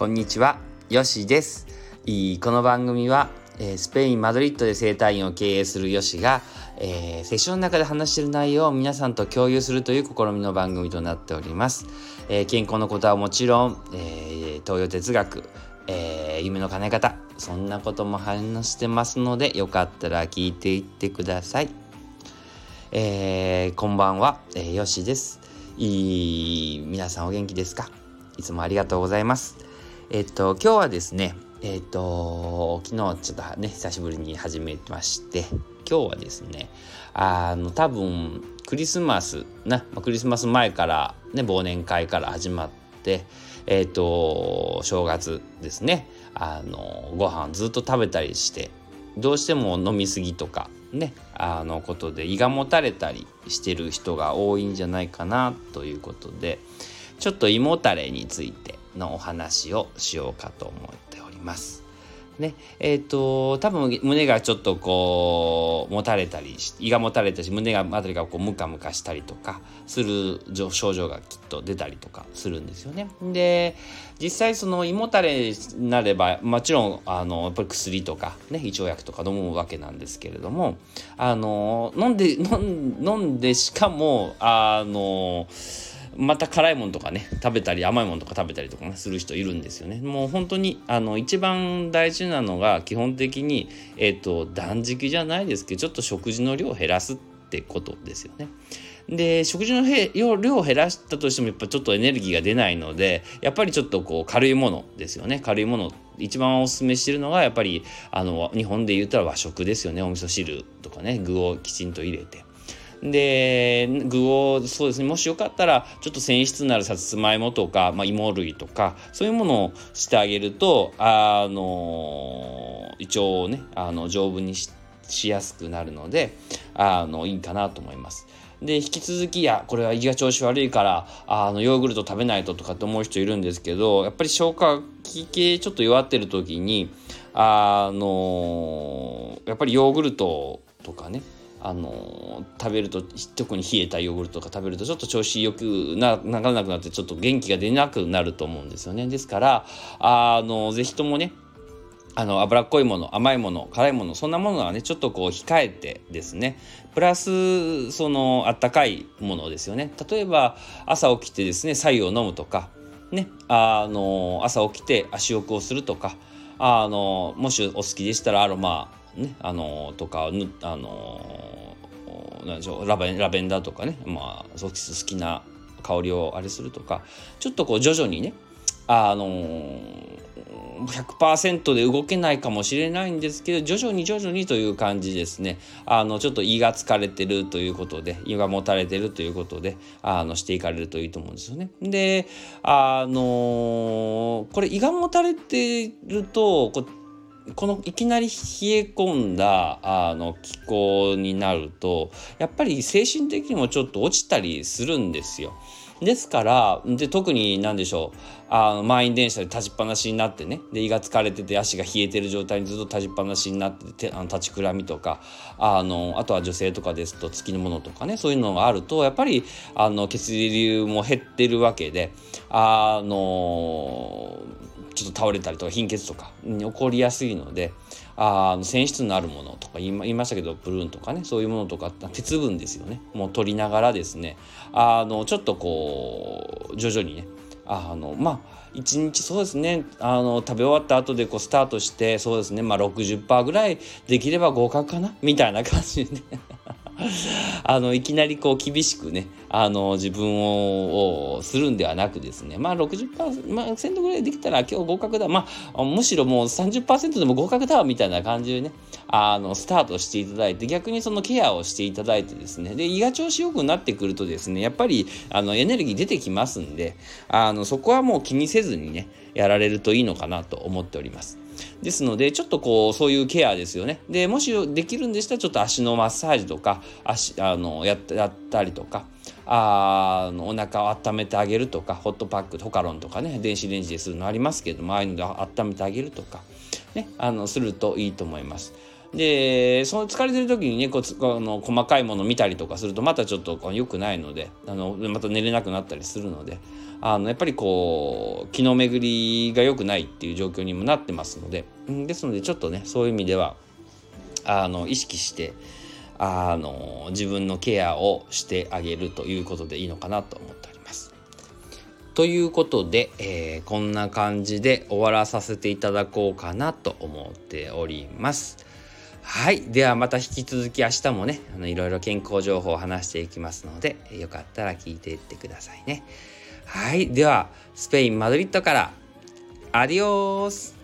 こんにちは、よしです。この番組は、スペイン・マドリッドで生態院を経営するよしが、えー、セッションの中で話している内容を皆さんと共有するという試みの番組となっております。えー、健康のことはもちろん、えー、東洋哲学、えー、夢の叶え方、そんなことも話してますので、よかったら聞いていってください。えー、こんばんは、えー、よしです。いい、皆さんお元気ですか？いつもありがとうございます。えっと、今日はですね、えっと、昨日ちょっとね、久しぶりに始めまして、今日はですね、あの、多分、クリスマス、な、クリスマス前から、ね、忘年会から始まって、えっと、正月ですね、あの、ご飯ずっと食べたりして、どうしても飲み過ぎとか、ね、あのことで胃がもたれたりしてる人が多いんじゃないかなということで、ちょっと胃もたれについてのお話をしようかと思っております。ね、えっ、ー、と、多分胸がちょっとこう、もたれたり胃がもたれたし、胸があたりがこう、ムカムカしたりとかする症状がきっと出たりとかするんですよね。で、実際その胃もたれになれば、もちろん、あの、やっぱり薬とか、ね、胃腸薬とか飲むわけなんですけれども、あの、飲んで、飲んでしかも、あの、また辛いものとかね食べたり甘いものとか食べたりとか、ね、する人いるんですよねもう本当にあの一番大事なのが基本的に、えーと、断食じゃないですけどちょっと食事の量を減らすってことですよね。で食事の量を減らしたとしてもやっぱちょっとエネルギーが出ないのでやっぱりちょっとこう軽いものですよね軽いもの一番おすすめしてるのがやっぱりあの日本で言ったら和食ですよねお味噌汁とかね具をきちんと入れて。で具をそうですねもしよかったらちょっと繊維質になるさつまいもとか、まあ、芋類とかそういうものをしてあげるとあの胃腸をねあの丈夫にしやすくなるのであのいいかなと思います。で引き続きやこれは胃が調子悪いからあのヨーグルト食べないととかって思う人いるんですけどやっぱり消化器系ちょっと弱ってる時にあのやっぱりヨーグルトとかねあの食べると特に冷えたヨーグルトとか食べるとちょっと調子よくなならなくなってちょっと元気が出なくなると思うんですよね。ですからあのぜひともねあの脂っこいもの甘いもの辛いものそんなものはねちょっとこう控えてですね。プラスそのあったかいものですよね。例えば朝起きてですね白湯を飲むとかねあの朝起きて足浴をするとかあのもしお好きでしたらアロマねあのとかあのなんでしょうラベンラベンダーとかねまあ好きな香りをあれするとかちょっとこう徐々にねあの100%で動けないかもしれないんですけど徐々に徐々にという感じですねあのちょっと胃が疲れてるということで胃がもたれてるということであのしていかれるといいと思うんですよね。であのこれ胃がもたれてるとここのいきなり冷え込んだあの気候になるとやっぱり精神的にもちょっと落ちたりするんですよ。ですからで特に何でしょうあの満員電車で立ちっぱなしになってねで胃が疲れてて足が冷えてる状態にずっと立ちっぱなしになっててあの立ちくらみとかあのあとは女性とかですと月のものとかねそういうのがあるとやっぱりあの血流も減ってるわけであのちょっと倒れたりとか貧血とかに起こりやすいのであ繊維質のあるものとか言いましたけどプルーンとかねそういうものとか鉄分ですよね。もう取りながらですねあのちょっとこう徐々にねあのまあ一日そうですねあの食べ終わった後でこうスタートしてそうですねまあ60%ぐらいできれば合格かなみたいな感じで、あのいきなりこう厳しくねあの自分をするんではなくですねまあ60%、まあ、ぐらいできたら今日合格だまあむしろもう30%でも合格だみたいな感じでねあのスタートしていただいて逆にそのケアをしていただいてですねで胃が調子よくなってくるとですねやっぱりあのエネルギー出てきますんであのそこはもう気にせずにねやられるといいのかなと思っております。ですのでちょっとこうそういうケアですよねでもしできるんでしたらちょっと足のマッサージとか足あのやったりとかあのお腹を温めてあげるとかホットパックホカロンとかね電子レンジでするのありますけどもああいうので温めてあげるとかねあのするといいと思います。でその疲れてる時にねこうあの細かいもの見たりとかするとまたちょっと良くないのであのまた寝れなくなったりするのであのやっぱりこう気の巡りが良くないっていう状況にもなってますのでですのでちょっとねそういう意味ではあの意識してあの自分のケアをしてあげるということでいいのかなと思っております。ということで、えー、こんな感じで終わらさせていただこうかなと思っております。はい。ではまた引き続き明日もね、あのいろいろ健康情報を話していきますので、よかったら聞いていってくださいね。はい。では、スペイン・マドリッドから、アディオース